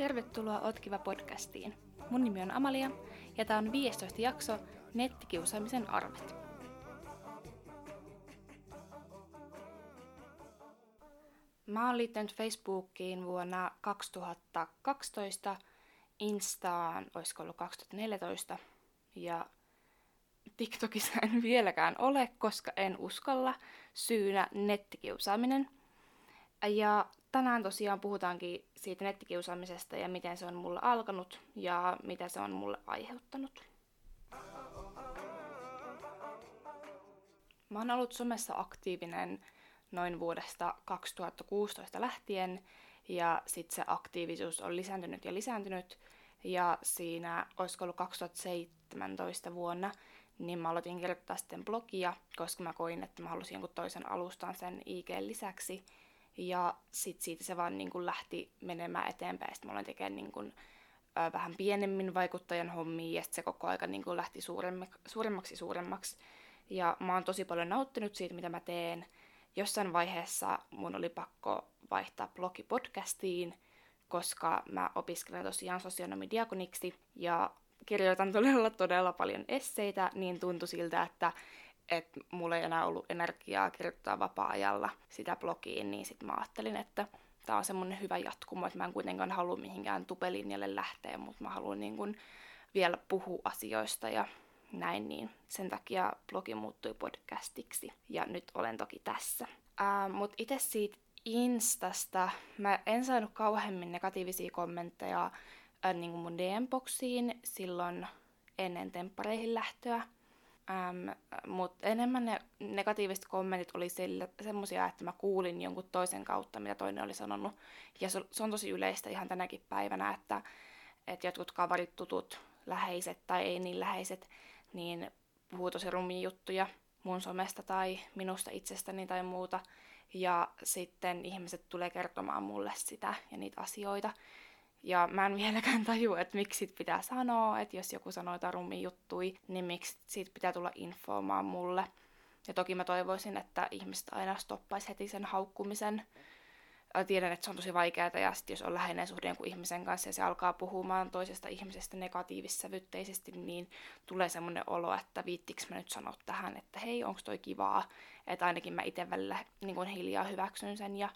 Tervetuloa Otkiva podcastiin. Mun nimi on Amalia ja tämä on 15 jakso Nettikiusaamisen arvet. Mä oon liittynyt Facebookiin vuonna 2012, Instaan olisiko ollut 2014 ja TikTokissa en vieläkään ole, koska en uskalla. Syynä nettikiusaaminen. Ja tänään tosiaan puhutaankin siitä nettikiusaamisesta ja miten se on mulle alkanut ja mitä se on mulle aiheuttanut. Mä oon ollut somessa aktiivinen noin vuodesta 2016 lähtien ja sitten se aktiivisuus on lisääntynyt ja lisääntynyt ja siinä olisiko ollut 2017 vuonna, niin mä aloitin kirjoittaa sitten blogia, koska mä koin, että mä halusin jonkun toisen alustan sen IG lisäksi. Ja sitten siitä se vaan niin kuin lähti menemään eteenpäin. Sitten mä aloin tekemään niin kuin, ö, vähän pienemmin vaikuttajan hommia ja sitten se koko aika niin kuin lähti suuremmaksi, suuremmaksi suuremmaksi. Ja mä oon tosi paljon nauttinut siitä, mitä mä teen. Jossain vaiheessa mun oli pakko vaihtaa blogi podcastiin, koska mä opiskelen tosiaan sosionomidiakoniksi ja kirjoitan todella todella paljon esseitä, niin tuntui siltä, että että mulla ei enää ollut energiaa kirjoittaa vapaa-ajalla sitä blogiin, niin sitten mä ajattelin, että tämä on semmoinen hyvä jatkumo, että mä en kuitenkaan halua mihinkään tupelinjalle lähteä, mutta mä haluan niin kun vielä puhua asioista ja näin, niin sen takia blogi muuttui podcastiksi ja nyt olen toki tässä. Mutta itse siitä Instasta, mä en saanut kauheammin negatiivisia kommentteja äh, niin mun DM-boksiin silloin ennen temppareihin lähtöä. Ähm, Mutta enemmän ne negatiiviset kommentit oli semmoisia, että mä kuulin jonkun toisen kautta, mitä toinen oli sanonut. Ja se, se on tosi yleistä ihan tänäkin päivänä, että, että jotkut kaverit, tutut, läheiset tai ei niin läheiset, niin puhuu tosi rumia juttuja mun somesta tai minusta itsestäni tai muuta. Ja sitten ihmiset tulee kertomaan mulle sitä ja niitä asioita. Ja mä en vieläkään tajua, että miksi sit pitää sanoa, että jos joku sanoo jotain rummia juttui, niin miksi siitä pitää tulla informoimaan mulle. Ja toki mä toivoisin, että ihmiset aina stoppaisi heti sen haukkumisen. Tiedän, että se on tosi vaikeaa ja sit jos on läheinen suhde jonkun ihmisen kanssa ja se alkaa puhumaan toisesta ihmisestä negatiivissävytteisesti, niin tulee semmoinen olo, että viittiks mä nyt sanoa tähän, että hei, onko toi kivaa. Että ainakin mä itse välillä niin hiljaa hyväksyn sen ja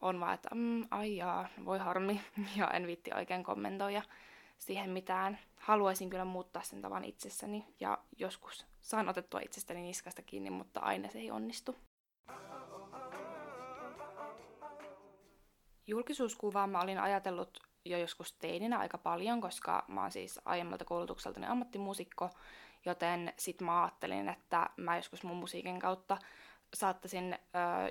on vaan, että mm, ai jaa, voi harmi, ja en viitti oikein kommentoida siihen mitään. Haluaisin kyllä muuttaa sen tavan itsessäni, ja joskus saan otettua itsestäni niskasta kiinni, mutta aina se ei onnistu. Julkisuuskuvaa mä olin ajatellut jo joskus teininä aika paljon, koska mä oon siis aiemmalta koulutukseltani ammattimuusikko, joten sit mä ajattelin, että mä joskus mun musiikin kautta saattaisin ö,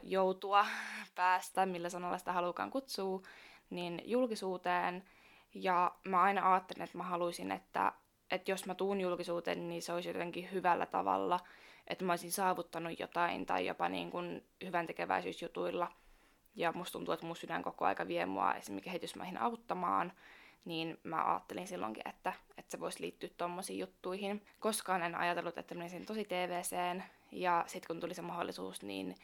joutua päästä, millä sanalla sitä halukaan kutsua, niin julkisuuteen. Ja mä aina ajattelin, että mä haluaisin, että, että jos mä tuun julkisuuteen, niin se olisi jotenkin hyvällä tavalla, että mä olisin saavuttanut jotain tai jopa niin kuin hyvän tekeväisyysjutuilla. Ja musta tuntuu, että mun sydän koko aika vie mua esimerkiksi kehitysmaihin auttamaan, niin mä ajattelin silloinkin, että, että se voisi liittyä tommosiin juttuihin. Koskaan en ajatellut, että menisin tosi TVCen, ja sitten kun tuli se mahdollisuus, niin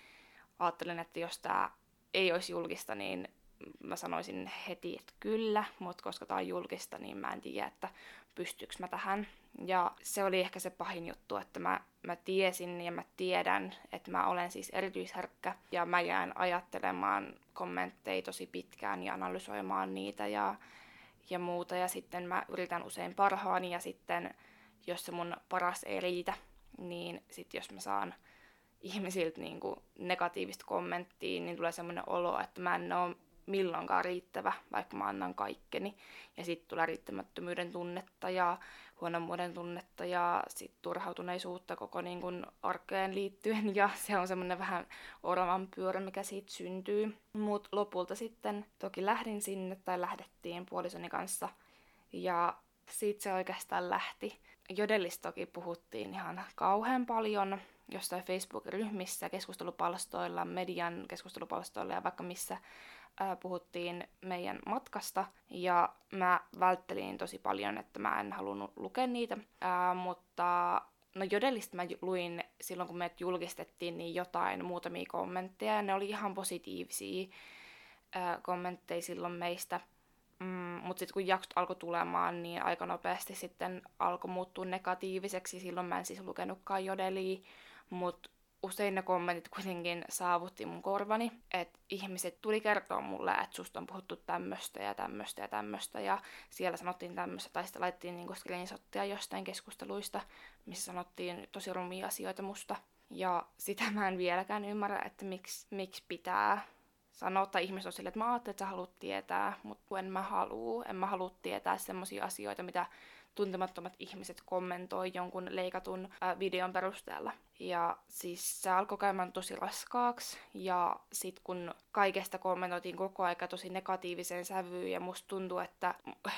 ajattelin, että jos tämä ei olisi julkista, niin mä sanoisin heti, että kyllä, mutta koska tämä on julkista, niin mä en tiedä, että pystyykö mä tähän. Ja se oli ehkä se pahin juttu, että mä, mä tiesin ja mä tiedän, että mä olen siis erityisherkkä ja mä jään ajattelemaan kommentteja tosi pitkään ja analysoimaan niitä ja, ja muuta. Ja sitten mä yritän usein parhaani ja sitten jos se mun paras ei riitä, niin sitten jos mä saan ihmisiltä niin kuin negatiivista kommenttia, niin tulee semmoinen olo, että mä en ole milloinkaan riittävä, vaikka mä annan kaikkeni. Ja sitten tulee riittämättömyyden tunnetta ja huonommuuden tunnetta ja sitten turhautuneisuutta koko niin kuin arkeen liittyen. Ja se on semmoinen vähän oravan pyörä, mikä siitä syntyy. Mutta lopulta sitten toki lähdin sinne tai lähdettiin puolisoni kanssa. Ja siitä se oikeastaan lähti. Jodellista toki puhuttiin ihan kauhean paljon jossain Facebook-ryhmissä, keskustelupalstoilla, median keskustelupalstoilla ja vaikka missä ää, puhuttiin meidän matkasta. Ja mä välttelin tosi paljon, että mä en halunnut lukea niitä. Ää, mutta no Jodelista mä luin silloin, kun meidät julkistettiin, niin jotain muutamia kommentteja. Ja ne oli ihan positiivisia kommentteja silloin meistä. Mm, Mutta sitten kun jaksot alkoi tulemaan, niin aika nopeasti sitten alkoi muuttua negatiiviseksi. Silloin mä en siis lukenutkaan jodelia, mutta usein ne kommentit kuitenkin saavutti mun korvani, että ihmiset tuli kertoa mulle, että susta on puhuttu tämmöstä ja tämmöstä ja tämmöstä ja siellä sanottiin tämmöstä tai sitten laitettiin niinku screenshottia jostain keskusteluista, missä sanottiin tosi rumia asioita musta. Ja sitä mä en vieläkään ymmärrä, että miksi, miksi pitää sanoa, tai ihmiset on silleen, että mä ajattelin, että sä haluat tietää, mutta en mä haluu. En mä halua tietää semmoisia asioita, mitä tuntemattomat ihmiset kommentoi jonkun leikatun äh, videon perusteella. Ja siis se alkoi käymään tosi raskaaksi, ja sit kun kaikesta kommentoitiin koko aika tosi negatiiviseen sävyyn, ja musta tuntuu, että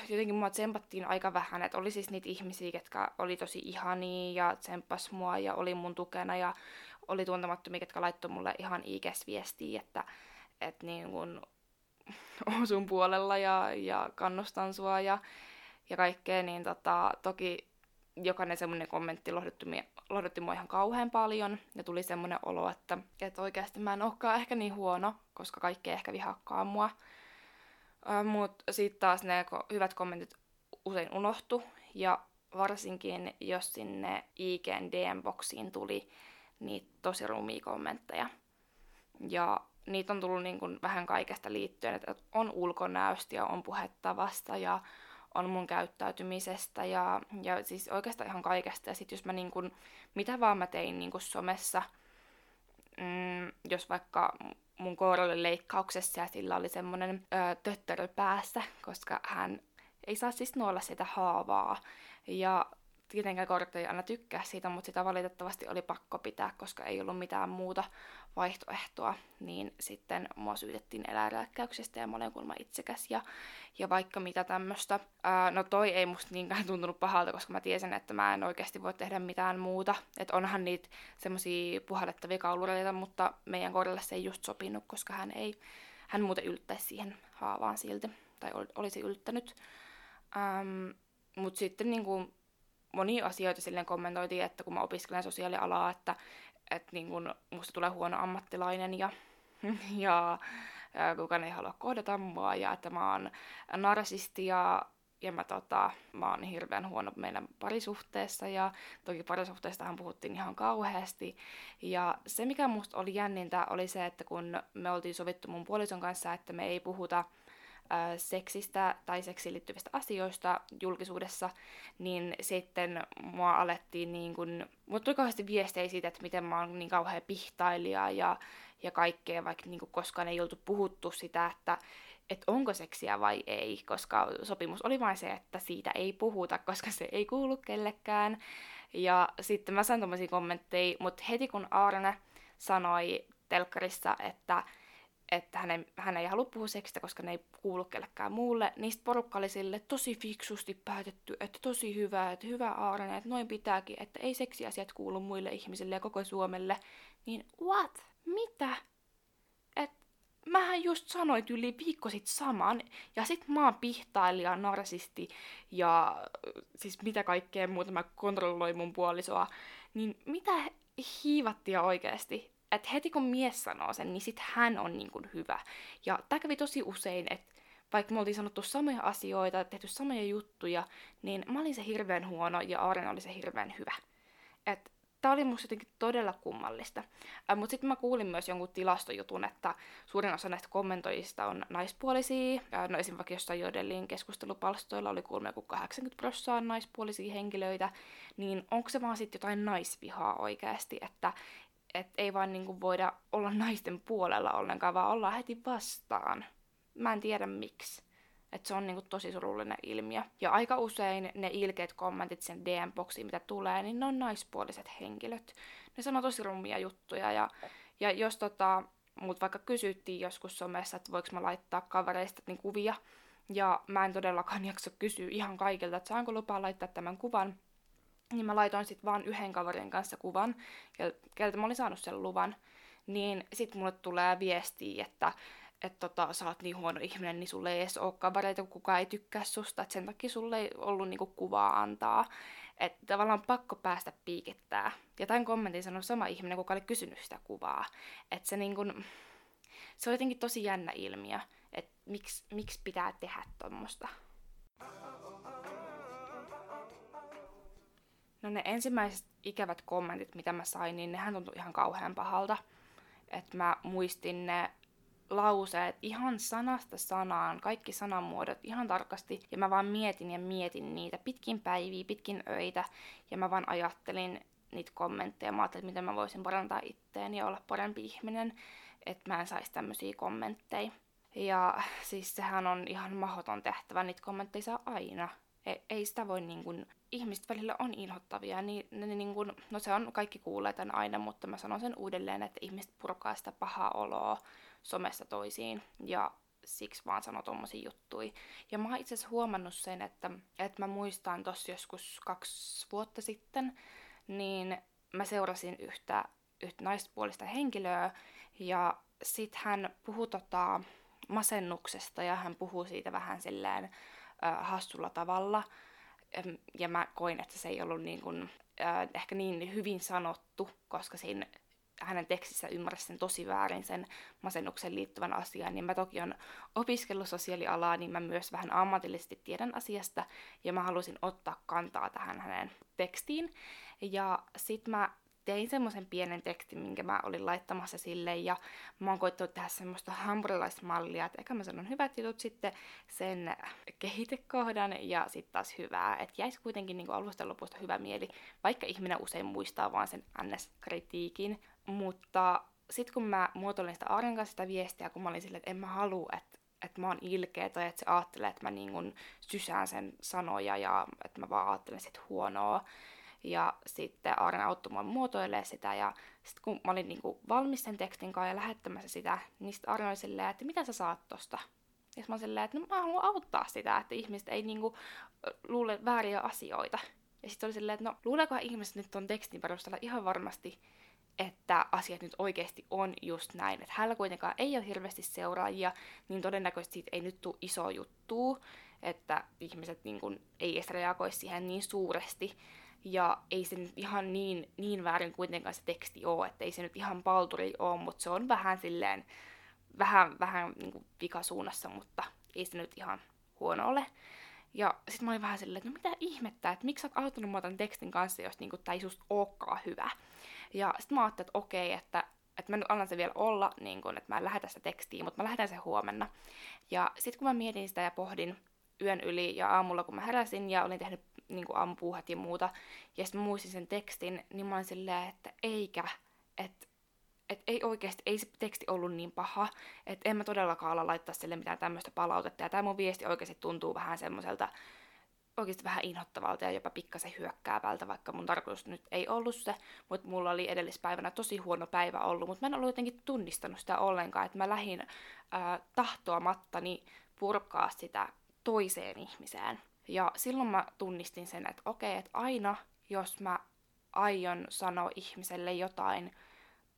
jotenkin mua tsempattiin aika vähän, että oli siis niitä ihmisiä, jotka oli tosi ihania ja tsemppas mua ja oli mun tukena, ja oli tuntemattomia, jotka laittoi mulle ihan ikäs viestiä, että, että niin kun on sun puolella ja, ja kannustan sua ja ja kaikkea, niin tota, toki jokainen semmoinen kommentti lohdutti, lohdutti mua ihan kauhean paljon. Ja tuli semmoinen olo, että, että oikeasti mä en olekaan ehkä niin huono, koska kaikki ehkä vihakkaa mua. Mutta sitten taas ne hyvät kommentit usein unohtu. Ja varsinkin jos sinne IGN DM-boksiin tuli niitä tosi rumia kommentteja. Ja niitä on tullut niin kuin vähän kaikesta liittyen, että on ulkonäöstä ja on puhettavasta ja on mun käyttäytymisestä ja, ja siis oikeastaan ihan kaikesta. Ja sitten jos mä niin kun, mitä vaan mä tein niin kun somessa, mm, jos vaikka mun koiralle leikkauksessa ja sillä oli semmoinen töttörö päässä, koska hän ei saa siis nuolla sitä haavaa. Ja tietenkään kortti ei aina tykkää siitä, mutta sitä valitettavasti oli pakko pitää, koska ei ollut mitään muuta vaihtoehtoa, niin sitten mua syytettiin eläinrääkkäyksestä ja mä olen kuulemma itsekäs ja, ja vaikka mitä tämmöistä. No toi ei musta niinkään tuntunut pahalta, koska mä tiesin, että mä en oikeasti voi tehdä mitään muuta. Että onhan niitä semmosia puhallettavia kaulureita, mutta meidän koiralle se ei just sopinut, koska hän ei, hän muuten yltäisi siihen haavaan silti, tai olisi yltänyt. Ähm, mutta sitten niinku, monia asioita silleen kommentoitiin, että kun mä opiskelen sosiaalialaa, että, että niin kun musta tulee huono ammattilainen ja, ja, kukaan ei halua kohdata mua ja että mä oon narsisti ja, ja mä, tota, mä oon hirveän huono meidän parisuhteessa ja toki parisuhteestahan puhuttiin ihan kauheasti. Ja se mikä musta oli jännintä oli se, että kun me oltiin sovittu mun puolison kanssa, että me ei puhuta seksistä tai seksiin liittyvistä asioista julkisuudessa, niin sitten mua alettiin niin kuin, mut tuli kauheasti viestejä siitä, että miten mä oon niin kauhean pihtailija ja, ja kaikkea, vaikka niin kuin koskaan ei oltu puhuttu sitä, että että onko seksiä vai ei, koska sopimus oli vain se, että siitä ei puhuta, koska se ei kuulu kellekään. Ja sitten mä sain tommosia kommentteja, mutta heti kun Aarne sanoi telkkarissa, että että hän ei, hän ei halua puhua seksistä, koska ne ei kuulu kellekään muulle. Niistä porukka oli sille tosi fiksusti päätetty, että tosi hyvä, että hyvä Aarne, että noin pitääkin, että ei seksiasiat kuulu muille ihmisille ja koko Suomelle. Niin what? Mitä? Et mähän just sanoit yli viikko sit saman, ja sit mä oon pihtailija, narsisti ja siis mitä kaikkea muuta mä kontrolloin mun puolisoa. Niin mitä hiivattia oikeesti? Että heti kun mies sanoo sen, niin sit hän on niin kuin hyvä. Ja tämä kävi tosi usein, että vaikka me oltiin sanottu samoja asioita, tehty samoja juttuja, niin mä olin se hirveän huono ja Aaren oli se hirveän hyvä. Et Tämä oli musta jotenkin todella kummallista. Mutta sitten mä kuulin myös jonkun tilastojutun, että suurin osa näistä kommentoijista on naispuolisia. Äh, no esim. vaikka jossain Jodelin keskustelupalstoilla oli kuulemma joku 80 prosenttia naispuolisia henkilöitä. Niin onko se vaan sitten jotain naisvihaa oikeasti, että että ei vaan niinku voida olla naisten puolella ollenkaan, vaan ollaan heti vastaan. Mä en tiedä miksi. Että se on niinku tosi surullinen ilmiö. Ja aika usein ne ilkeät kommentit sen DM-boksiin, mitä tulee, niin ne on naispuoliset henkilöt. Ne sanoo tosi rummia juttuja. Ja, ja jos tota, mut vaikka kysyttiin joskus somessa, että voiko mä laittaa kavereista niin kuvia, ja mä en todellakaan jaksa kysyä ihan kaikilta, että saanko lupaa laittaa tämän kuvan, niin mä laitoin sitten vaan yhden kaverin kanssa kuvan, keltä mä olin saanut sen luvan, niin sitten mulle tulee viestiä, että että tota, sä oot niin huono ihminen, niin sulle ei edes ole kavereita, kun kukaan ei tykkää susta, että sen takia sulle ei ollut niinku kuvaa antaa. Että tavallaan pakko päästä piikittää. Ja tämän kommentin sanoi sama ihminen, kuka oli kysynyt sitä kuvaa. Että se niinku, se on jotenkin tosi jännä ilmiö. että miksi, miksi pitää tehdä tuommoista. No ne ensimmäiset ikävät kommentit, mitä mä sain, niin nehän tuntui ihan kauhean pahalta. Että mä muistin ne lauseet ihan sanasta sanaan, kaikki sanamuodot ihan tarkasti, ja mä vaan mietin ja mietin niitä pitkin päiviä, pitkin öitä, ja mä vaan ajattelin niitä kommentteja, mä ajattelin, miten mä voisin parantaa itteeni ja olla parempi ihminen, että mä en saisi tämmöisiä kommentteja. Ja siis sehän on ihan mahdoton tehtävä, niitä kommentteja saa aina. Ei, ei sitä voi niin kuin, ihmiset välillä on inhottavia, niin ne niin kuin, no se on, kaikki kuulee tämän aina, mutta mä sanon sen uudelleen, että ihmiset purkaa sitä pahaa oloa somessa toisiin ja siksi vaan sano tommosia juttui. Ja mä oon itse asiassa huomannut sen, että, että mä muistan tossa joskus kaksi vuotta sitten, niin mä seurasin yhtä, yhtä naispuolista henkilöä ja sit hän puhui tota masennuksesta ja hän puhuu siitä vähän silleen äh, hassulla tavalla. Ja mä koin, että se ei ollut niin kuin, äh, ehkä niin hyvin sanottu, koska siinä hänen tekstissä ymmärrä sen tosi väärin sen masennuksen liittyvän asian, niin mä toki on opiskellut sosiaalialaa, niin mä myös vähän ammatillisesti tiedän asiasta, ja mä halusin ottaa kantaa tähän hänen tekstiin. Ja sit mä tein semmoisen pienen tekstin, minkä mä olin laittamassa sille, ja mä oon koittanut tehdä semmoista hampurilaismallia, että eka mä sanon hyvät jutut, sitten sen kehitekohdan, ja sitten taas hyvää, että jäisi kuitenkin niin alusta lopusta hyvä mieli, vaikka ihminen usein muistaa vaan sen ns-kritiikin, mutta sitten kun mä muotoilin sitä Arjen kanssa sitä viestiä, kun mä olin silleen, että en mä halua, että että mä oon ilkeä tai että se ajattelee, että mä niin sysään sen sanoja ja että mä vaan ajattelen sit huonoa. Ja sitten Aaren auttoi mua muotoilee sitä ja sitten kun mä olin niin valmis sen tekstin kanssa ja lähettämässä sitä, niin sitten Aaren oli silleen, että mitä sä saat tosta? Ja mä olin silleen, että no mä haluan auttaa sitä, että ihmiset ei niin luule vääriä asioita. Ja sitten oli silleen, että no luuleekohan ihmiset nyt ton tekstin perusteella ihan varmasti että asiat nyt oikeasti on just näin. Että hänellä kuitenkaan ei ole hirveästi seuraajia, niin todennäköisesti siitä ei nyt tule iso juttu, että ihmiset niin kun, ei edes reagoi siihen niin suuresti. Ja ei se nyt ihan niin, niin väärin kuitenkaan se teksti ole, että ei se nyt ihan palturi ole, mutta se on vähän silleen, vähän, vähän niin kuin vikasuunnassa, mutta ei se nyt ihan huono ole. Ja sitten mä olin vähän silleen, että no mitä ihmettä, että miksi sä oot auttanut mua tämän tekstin kanssa, jos niinku, tämä ei susta olekaan hyvä. Ja sitten mä ajattelin, että okei, että, että mä nyt annan se vielä olla, niin kun, että mä en lähetä sitä tekstiä, mutta mä lähetän sen huomenna. Ja sitten kun mä mietin sitä ja pohdin yön yli ja aamulla, kun mä heräsin ja olin tehnyt niin kuin aamupuuhat ja muuta, ja sitten muistin sen tekstin, niin mä olin silleen, että eikä, että et ei oikeasti, ei se teksti ollut niin paha, että en mä todellakaan ala laittaa sille mitään tämmöistä palautetta. Ja tämä mun viesti oikeasti tuntuu vähän semmoiselta, oikeasti vähän inhottavalta ja jopa pikkasen hyökkäävältä, vaikka mun tarkoitus nyt ei ollut se, mutta mulla oli edellispäivänä tosi huono päivä ollut, mutta mä en ollut jotenkin tunnistanut sitä ollenkaan, että mä lähdin äh, tahtoamattani purkaa sitä toiseen ihmiseen. Ja silloin mä tunnistin sen, että okei, että aina jos mä aion sanoa ihmiselle jotain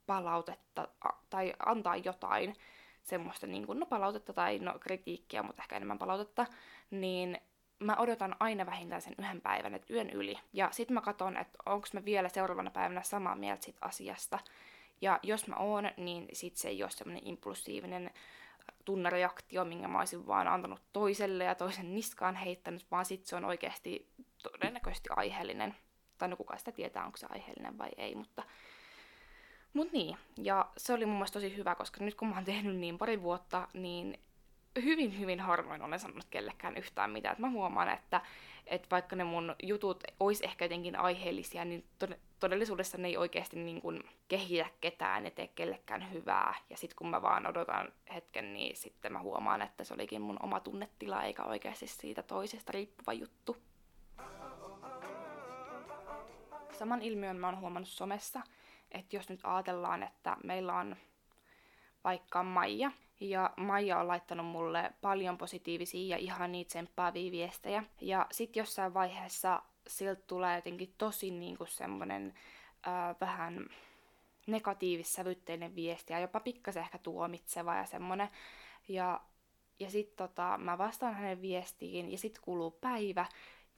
palautetta tai antaa jotain semmoista niin kuin, no palautetta tai no kritiikkiä, mutta ehkä enemmän palautetta, niin mä odotan aina vähintään sen yhden päivän, että yön yli. Ja sitten mä katson, että onko mä vielä seuraavana päivänä samaa mieltä siitä asiasta. Ja jos mä oon, niin sit se ei ole semmoinen impulsiivinen tunnereaktio, minkä mä olisin vaan antanut toiselle ja toisen niskaan heittänyt, vaan sit se on oikeasti todennäköisesti aiheellinen. Tai no kuka sitä tietää, onko se aiheellinen vai ei, mutta Mut niin, ja se oli mun mielestä tosi hyvä, koska nyt kun mä oon tehnyt niin pari vuotta, niin hyvin, hyvin harvoin olen sanonut kellekään yhtään mitään. Et mä huomaan, että, että vaikka ne mun jutut olisi ehkä jotenkin aiheellisia, niin todellisuudessa ne ei oikeasti niin kuin kehitä ketään ja tee kellekään hyvää. Ja sitten kun mä vaan odotan hetken, niin sitten mä huomaan, että se olikin mun oma tunnetila, eikä oikeasti siitä toisesta riippuva juttu. Saman ilmiön mä oon huomannut somessa, että jos nyt ajatellaan, että meillä on vaikka Maija, ja Maija on laittanut mulle paljon positiivisia ja ihan niitä tsemppaavia viestejä. Ja sitten jossain vaiheessa siltä tulee jotenkin tosi niinku semmonen äh, vähän negatiivissävytteinen viesti ja jopa pikkasen ehkä tuomitseva ja semmonen. Ja, ja sitten tota, mä vastaan hänen viestiin ja sitten kuluu päivä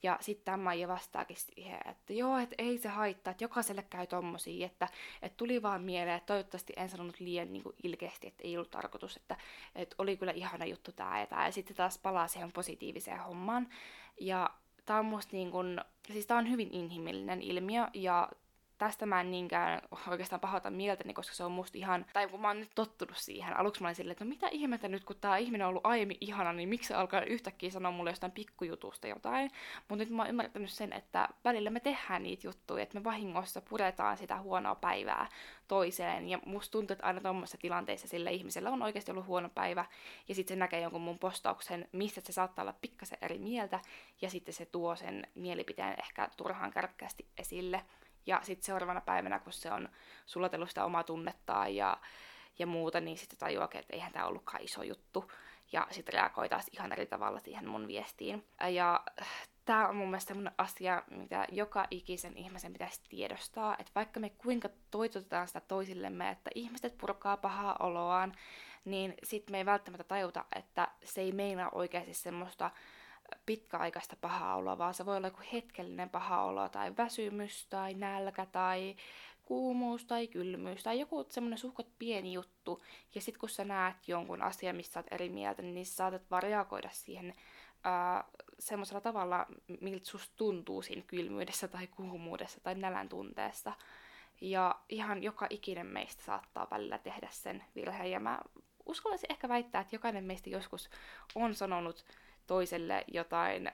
Ja sitten tämä Maija vastaakin siihen, että joo, että ei se haittaa, että jokaiselle käy tommosia, että, että tuli vaan mieleen, että toivottavasti en sanonut liian niin kuin ilkeästi, että ei ollut tarkoitus, että, että oli kyllä ihana juttu tämä ja tämä. Ja sitten taas palaa siihen positiiviseen hommaan. Ja tämä on musta niin kuin, siis on hyvin inhimillinen ilmiö ja tästä mä en niinkään oikeastaan pahota mieltäni, koska se on musta ihan, tai kun mä oon nyt tottunut siihen, aluksi mä olin silleen, että no mitä ihmettä nyt, kun tää ihminen on ollut aiemmin ihana, niin miksi se alkaa yhtäkkiä sanoa mulle jostain pikkujutusta jotain. Mutta nyt mä oon ymmärtänyt sen, että välillä me tehdään niitä juttuja, että me vahingossa puretaan sitä huonoa päivää toiseen. Ja musta tuntuu, että aina tuommoisessa tilanteessa sillä ihmisellä on oikeasti ollut huono päivä, ja sitten se näkee jonkun mun postauksen, mistä se saattaa olla pikkasen eri mieltä, ja sitten se tuo sen mielipiteen ehkä turhaan kärkkäästi esille. Ja sitten seuraavana päivänä, kun se on sulatellut sitä omaa tunnettaan ja, ja muuta, niin sitten tajuaa, että eihän tämä ollutkaan iso juttu. Ja sitten reagoi taas ihan eri tavalla siihen mun viestiin. Ja tämä on mun mielestä sellainen asia, mitä joka ikisen ihmisen pitäisi tiedostaa, että vaikka me kuinka toitotetaan sitä toisillemme, että ihmiset purkaa pahaa oloaan, niin sitten me ei välttämättä tajuta, että se ei meinaa oikeasti semmoista pitkäaikaista pahaa oloa, vaan se voi olla joku hetkellinen paha olo tai väsymys tai nälkä tai kuumuus tai kylmyys tai joku semmoinen suhkot pieni juttu. Ja sitten kun sä näet jonkun asian, missä oot eri mieltä, niin sä saatat vaan reagoida siihen semmoisella tavalla, miltä susta tuntuu siinä kylmyydessä tai kuumuudessa tai nälän tunteessa. Ja ihan joka ikinen meistä saattaa välillä tehdä sen virheen. Ja mä uskallisin ehkä väittää, että jokainen meistä joskus on sanonut toiselle jotain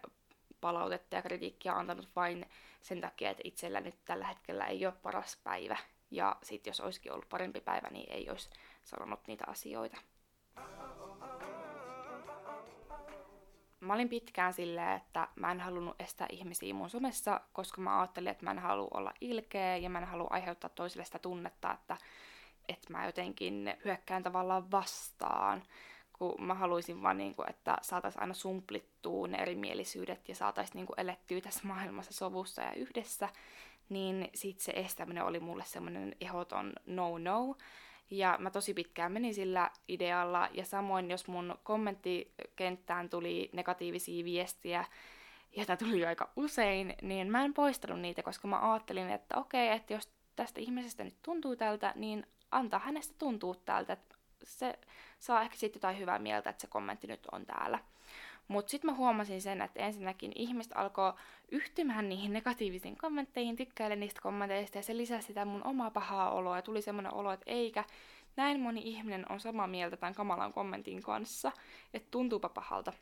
palautetta ja kritiikkiä antanut vain sen takia, että itsellä nyt tällä hetkellä ei ole paras päivä. Ja sitten jos olisikin ollut parempi päivä, niin ei olisi sanonut niitä asioita. Mä olin pitkään silleen, että mä en halunnut estää ihmisiä mun somessa, koska mä ajattelin, että mä en halua olla ilkeä ja mä en halua aiheuttaa toiselle sitä tunnetta, että, että mä jotenkin hyökkään tavallaan vastaan kun mä haluaisin vaan, niin kuin, että saataisiin aina sumplittua ne erimielisyydet ja saataisiin niin kuin, elettyä tässä maailmassa sovussa ja yhdessä, niin sit se estäminen oli mulle semmoinen ehdoton no-no. Ja mä tosi pitkään menin sillä idealla, ja samoin jos mun kommenttikenttään tuli negatiivisia viestiä, joita tuli aika usein, niin mä en poistanut niitä, koska mä ajattelin, että okei, että jos tästä ihmisestä nyt tuntuu tältä, niin antaa hänestä tuntuu tältä, että se saa ehkä sitten jotain hyvää mieltä, että se kommentti nyt on täällä. Mutta sitten mä huomasin sen, että ensinnäkin ihmiset alkoi yhtymään niihin negatiivisiin kommentteihin, tykkäile niistä kommenteista, ja se lisäsi sitä mun omaa pahaa oloa, ja tuli semmoinen olo, että eikä näin moni ihminen on samaa mieltä tämän kamalan kommentin kanssa, että tuntuupa pahalta.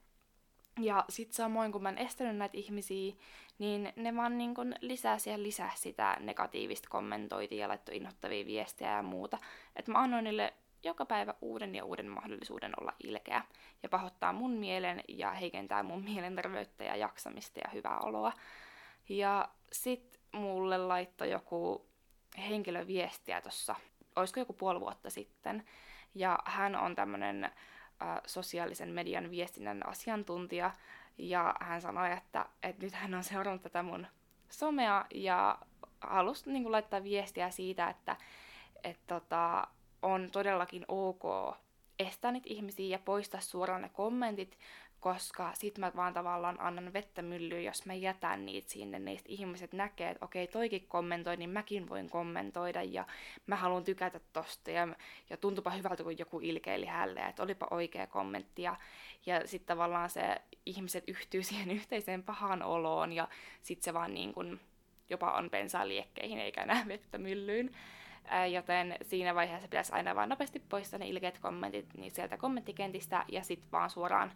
Ja sit samoin, kun mä en estänyt näitä ihmisiä, niin ne vaan niin kun lisäsi ja lisää sitä negatiivista kommentointia ja laittoi innoittavia viestejä ja muuta. Että mä annoin niille joka päivä uuden ja uuden mahdollisuuden olla ilkeä ja pahoittaa mun mielen ja heikentää mun mielenterveyttä ja jaksamista ja hyvää oloa. Ja sit mulle laittoi joku henkilö viestiä tuossa, olisiko joku puoli vuotta sitten, ja hän on tämmönen äh, sosiaalisen median viestinnän asiantuntija, ja hän sanoi, että, että nyt hän on seurannut tätä mun somea ja halusi niin kuin, laittaa viestiä siitä, että et, tota, on todellakin ok estää niitä ihmisiä ja poistaa suoraan ne kommentit, koska sit mä vaan tavallaan annan vettä myllyyn, jos mä jätän niitä sinne, niin ihmiset näkee, että okei, toikin kommentoi, niin mäkin voin kommentoida ja mä haluan tykätä tosta. Ja, ja tuntupa hyvältä, kun joku ilkeili hälle, että olipa oikea kommentti. Ja, ja sitten tavallaan se ihmiset yhtyy siihen yhteiseen pahaan oloon ja sit se vaan niin kun, jopa on bensaa liekkeihin eikä enää vettä myllyyn joten siinä vaiheessa pitäisi aina vaan nopeasti poistaa ne ilkeät kommentit niin sieltä kommenttikentistä ja sitten vaan suoraan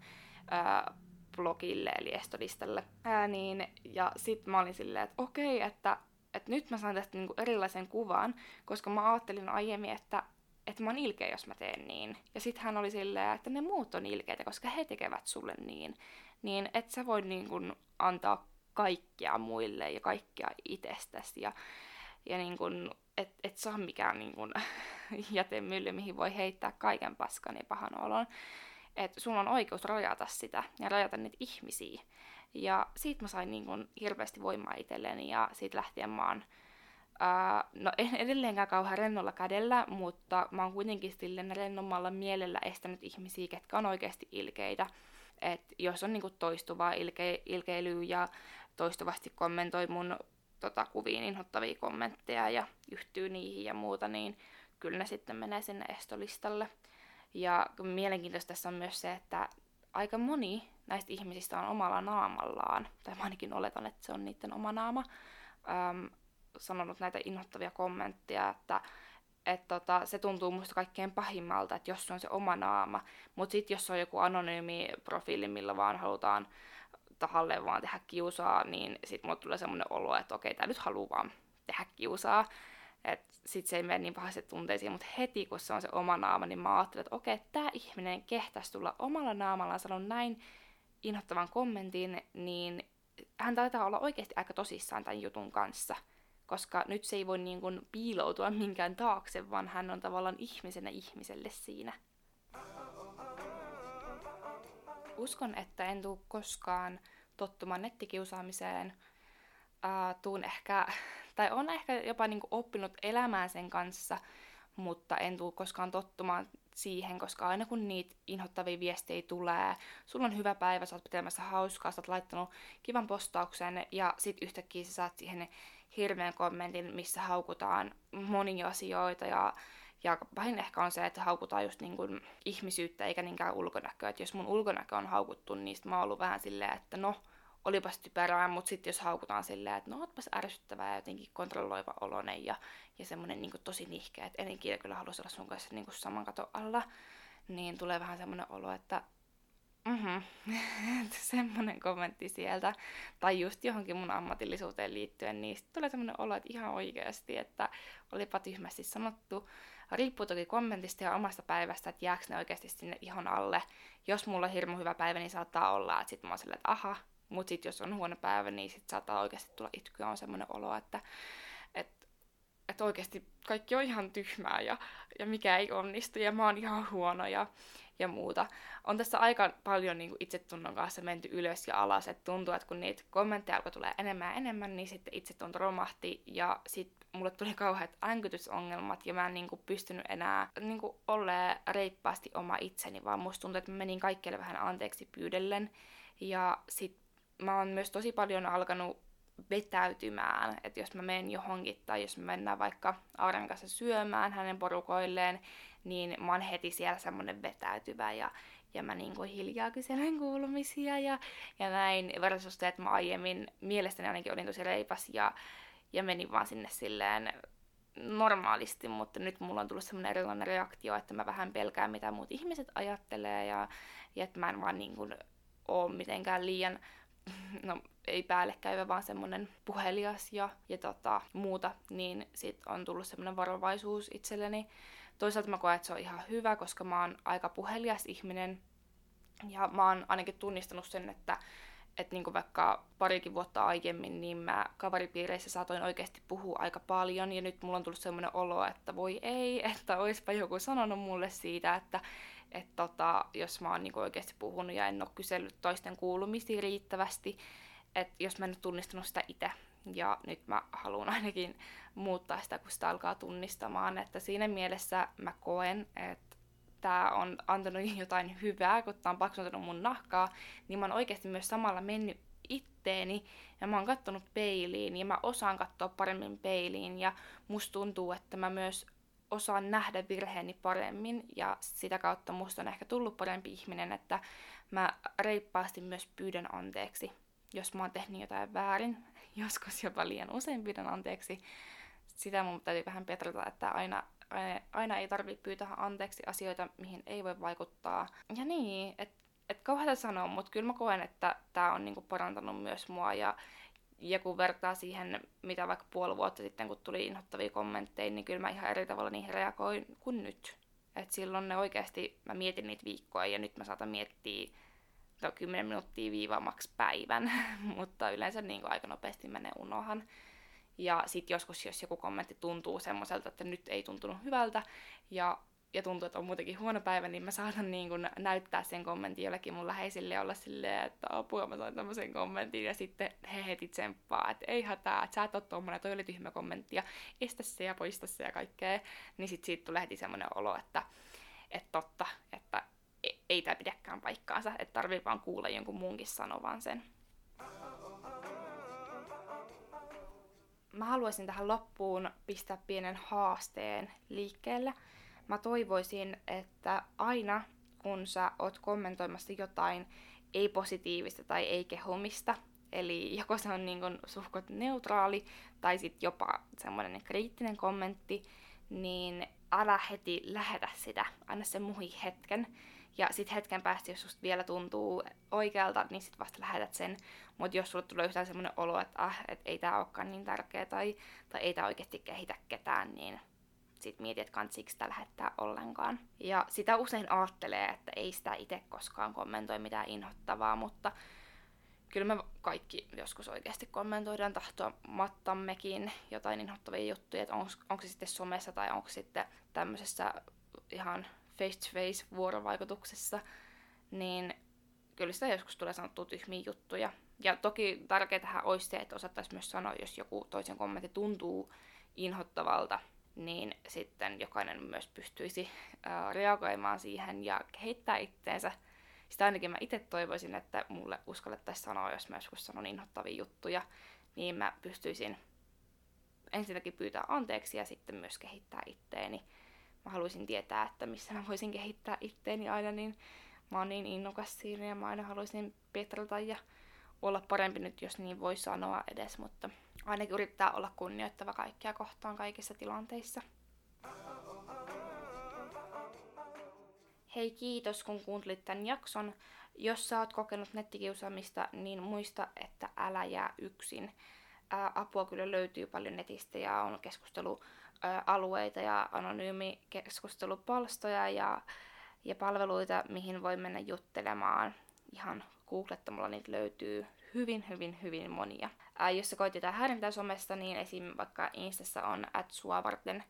ää, blogille eli estolistalle. Ää, niin, ja sitten mä olin silleen, että okei, että, että nyt mä saan tästä niinku erilaisen kuvan, koska mä ajattelin aiemmin, että että mä oon ilkeä, jos mä teen niin. Ja sitten hän oli silleen, että ne muut on ilkeitä, koska he tekevät sulle niin. Niin et sä voi niin kun antaa kaikkea muille ja kaikkea itsestäsi. Ja, ja niin kun et, et saa mikään niin kun, jätemylly, mihin voi heittää kaiken paskan ja pahan olon. Että sulla on oikeus rajata sitä ja rajata niitä ihmisiä. Ja siitä mä sain niin kun, hirveästi voimaa itselleni ja siitä lähtien mä oon Uh, no en edelleenkään kauhean rennolla kädellä, mutta mä oon kuitenkin silleen rennommalla mielellä estänyt ihmisiä, ketkä on oikeasti ilkeitä. että jos on niinku toistuvaa ilke- ilkeilyä ja toistuvasti kommentoi mun tota, kuviin inhottavia kommentteja ja yhtyy niihin ja muuta, niin kyllä ne sitten menee sinne estolistalle. Ja mielenkiintoista tässä on myös se, että aika moni näistä ihmisistä on omalla naamallaan, tai mä ainakin oletan, että se on niiden oma naama, äm, sanonut näitä inhottavia kommentteja, että et tota, se tuntuu musta kaikkein pahimmalta, että jos se on se oma naama. Mutta sitten jos on joku anonyymi profiili, millä vaan halutaan tahalleen vaan tehdä kiusaa, niin sitten mulle tulee semmoinen olo, että okei, tää nyt haluaa vaan tehdä kiusaa. Että se ei mene niin pahasti tunteisiin, mutta heti kun se on se oma naama, niin mä ajattelen, että okei, tämä ihminen kehtäisi tulla omalla naamallaan sanon näin inhottavan kommentin, niin hän taitaa olla oikeasti aika tosissaan tämän jutun kanssa. Koska nyt se ei voi niin kuin piiloutua minkään taakse, vaan hän on tavallaan ihmisenä ihmiselle siinä. Uskon, että en tule koskaan tottumaan nettikiusaamiseen. Uh, tuun ehkä tai on ehkä jopa niin kuin oppinut elämään sen kanssa, mutta en tule koskaan tottumaan siihen, koska aina kun niitä inhottavia viestejä tulee, sulla on hyvä päivä, sä oot pitämässä hauskaa, sä oot laittanut kivan postauksen ja sit yhtäkkiä sä saat siihen hirveän kommentin, missä haukutaan monia asioita ja ja pahin ehkä on se, että haukutaan just niin kuin ihmisyyttä eikä niinkään ulkonäköä. Et jos mun ulkonäkö on haukuttu, niin mä oon ollut vähän silleen, että no, olipas typerää, mutta sitten jos haukutaan silleen, että no ootpas ärsyttävää ja jotenkin kontrolloiva olonen ja, ja semmoinen niin tosi nihkeä, että en ikinä kyllä haluaisi olla sun kanssa niin saman katon alla, niin tulee vähän semmoinen olo, että mm-hmm. semmoinen kommentti sieltä, tai just johonkin mun ammatillisuuteen liittyen, niin tulee semmoinen olo, että ihan oikeasti, että olipa tyhmästi sanottu, riippuu toki kommentista ja omasta päivästä, että jääkö ne oikeasti sinne ihon alle. Jos mulla on hirmu hyvä päivä, niin saattaa olla, että sit mä oon silleen, että aha, mutta sitten jos on huono päivä, niin sitten saattaa oikeasti tulla itkyä. On semmoinen olo, että et, et oikeasti kaikki on ihan tyhmää ja, ja mikä ei onnistu ja mä oon ihan huono ja, ja muuta. On tässä aika paljon niin kuin itsetunnon kanssa menty ylös ja alas, että tuntuu, että kun niitä kommentteja alkoi tulee enemmän ja enemmän, niin sitten itsetunto romahti ja sitten mulle tuli kauheat äänkytysongelmat ja mä en niin kuin pystynyt enää niin kuin olleen reippaasti oma itseni, vaan musta tuntui, että mä menin kaikille vähän anteeksi pyydellen. Ja sitten mä oon myös tosi paljon alkanut vetäytymään, että jos mä menen johonkin tai jos me mennään vaikka Auran kanssa syömään hänen porukoilleen, niin mä oon heti siellä semmonen vetäytyvä ja, ja mä niin kuin hiljaa kyselen kuulumisia ja, ja näin versus että mä aiemmin mielestäni ainakin olin tosi reipas ja, ja menin vaan sinne silleen normaalisti, mutta nyt mulla on tullut semmoinen erilainen reaktio, että mä vähän pelkään mitä muut ihmiset ajattelee ja, ja että mä en vaan niin kuin ole mitenkään liian no ei päällekkäyvä, vaan semmoinen puhelias ja, ja tota, muuta, niin sit on tullut semmoinen varovaisuus itselleni. Toisaalta mä koen, että se on ihan hyvä, koska mä oon aika puhelias ihminen ja mä oon ainakin tunnistanut sen, että että niin vaikka parikin vuotta aiemmin, niin mä kaveripiireissä saatoin oikeasti puhua aika paljon, ja nyt mulla on tullut semmoinen olo, että voi ei, että oispa joku sanonut mulle siitä, että että tota, jos mä oon niinku oikeasti puhunut ja en ole kysellyt toisten kuulumisia riittävästi, että jos mä en ole tunnistanut sitä itse, ja nyt mä haluan ainakin muuttaa sitä, kun sitä alkaa tunnistamaan, että siinä mielessä mä koen, että tämä on antanut jotain hyvää, kun tämä on paksuntanut mun nahkaa, niin mä oon oikeasti myös samalla mennyt itteeni ja mä oon kattonut peiliin ja mä osaan katsoa paremmin peiliin ja musta tuntuu, että mä myös osaan nähdä virheeni paremmin ja sitä kautta musta on ehkä tullut parempi ihminen, että mä reippaasti myös pyydän anteeksi, jos mä oon tehnyt jotain väärin, joskus jopa liian usein pyydän anteeksi. Sitä mun täytyy vähän petrata, että aina, aina ei tarvitse pyytää anteeksi asioita, mihin ei voi vaikuttaa. Ja niin, että et kauheata sanoa, mutta kyllä mä koen, että tämä on niinku parantanut myös mua ja ja kun vertaa siihen, mitä vaikka puoli vuotta sitten, kun tuli inhottavia kommentteja, niin kyllä mä ihan eri tavalla niihin reagoin kuin nyt. Et silloin ne oikeasti, mä mietin niitä viikkoja ja nyt mä saatan miettiä no 10 minuuttia viivaamaksi päivän, mutta yleensä niin aika nopeasti menee unohan. Ja sitten joskus, jos joku kommentti tuntuu semmoiselta, että nyt ei tuntunut hyvältä, ja ja tuntuu, että on muutenkin huono päivä, niin mä saatan niin kun näyttää sen kommentin jollekin mun läheisille ja olla silleen, että apua mä sain tämmöisen kommentin ja sitten he heti tsemppaa, että ei hätää, että sä et ole tommonen, toi oli tyhmä kommentti ja estä se ja poista se ja kaikkea, niin sit siitä tulee heti semmoinen olo, että, että totta, että e- ei tämä pidäkään paikkaansa, että tarvii vaan kuulla jonkun muunkin sanovan sen. Mä haluaisin tähän loppuun pistää pienen haasteen liikkeelle. Mä toivoisin, että aina kun sä oot kommentoimassa jotain ei-positiivista tai ei-kehumista, eli joko se on niin suhkot neutraali tai sitten jopa semmoinen kriittinen kommentti, niin älä heti lähetä sitä, anna se muhi hetken. Ja sitten hetken päästä, jos susta vielä tuntuu oikealta, niin sitten vasta lähetät sen. Mutta jos sulle tulee yhtään semmoinen olo, että ah, et ei tämä olekaan niin tärkeä tai, tai ei tämä oikeasti kehitä ketään, niin sit mietit, että kansiiko sitä lähettää ollenkaan. Ja sitä usein ajattelee, että ei sitä itse koskaan kommentoi mitään inhottavaa, mutta kyllä me kaikki joskus oikeasti kommentoidaan tahtomattammekin jotain inhottavia juttuja, että onko, se sitten somessa tai onko sitten tämmöisessä ihan face-to-face vuorovaikutuksessa, niin kyllä sitä joskus tulee sanottua tyhmiä juttuja. Ja toki tärkeää olisi se, että osattaisiin myös sanoa, jos joku toisen kommentti tuntuu inhottavalta, niin sitten jokainen myös pystyisi äh, reagoimaan siihen ja kehittää itteensä. Sitä ainakin mä itse toivoisin, että mulle uskallettaisiin sanoa, jos mä joskus sanon inhottavia juttuja, niin mä pystyisin ensinnäkin pyytää anteeksi ja sitten myös kehittää itteeni. Mä haluaisin tietää, että missä mä voisin kehittää itteeni aina, niin mä oon niin innokas siinä ja mä aina haluaisin petrata ja olla parempi nyt, jos niin voi sanoa edes, mutta ainakin yrittää olla kunnioittava kaikkia kohtaan kaikissa tilanteissa. Hei kiitos kun kuuntelit tämän jakson. Jos sä oot kokenut nettikiusaamista, niin muista, että älä jää yksin. Ää, apua kyllä löytyy paljon netistä ja on keskustelualueita ja anonyymi keskustelupalstoja ja, ja palveluita, mihin voi mennä juttelemaan. Ihan googlettamalla niitä löytyy hyvin, hyvin, hyvin monia. Ää, jos sä koit jotain häirintää somesta, niin esim. vaikka Instassa on varten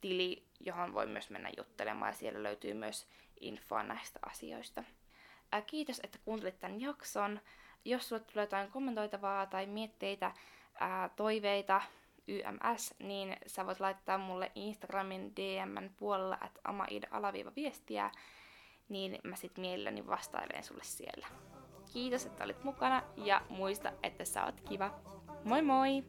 tili, johon voi myös mennä juttelemaan ja siellä löytyy myös infoa näistä asioista. Ää, kiitos, että kuuntelit tämän jakson. Jos sulle tulee jotain kommentoitavaa tai mietteitä, ää, toiveita, YMS, niin sä voit laittaa mulle Instagramin DMn puolella, että amaida-viestiä, niin mä sit mielelläni vastailen sulle siellä. Kiitos, että olit mukana ja muista, että sä oot kiva. Moi moi!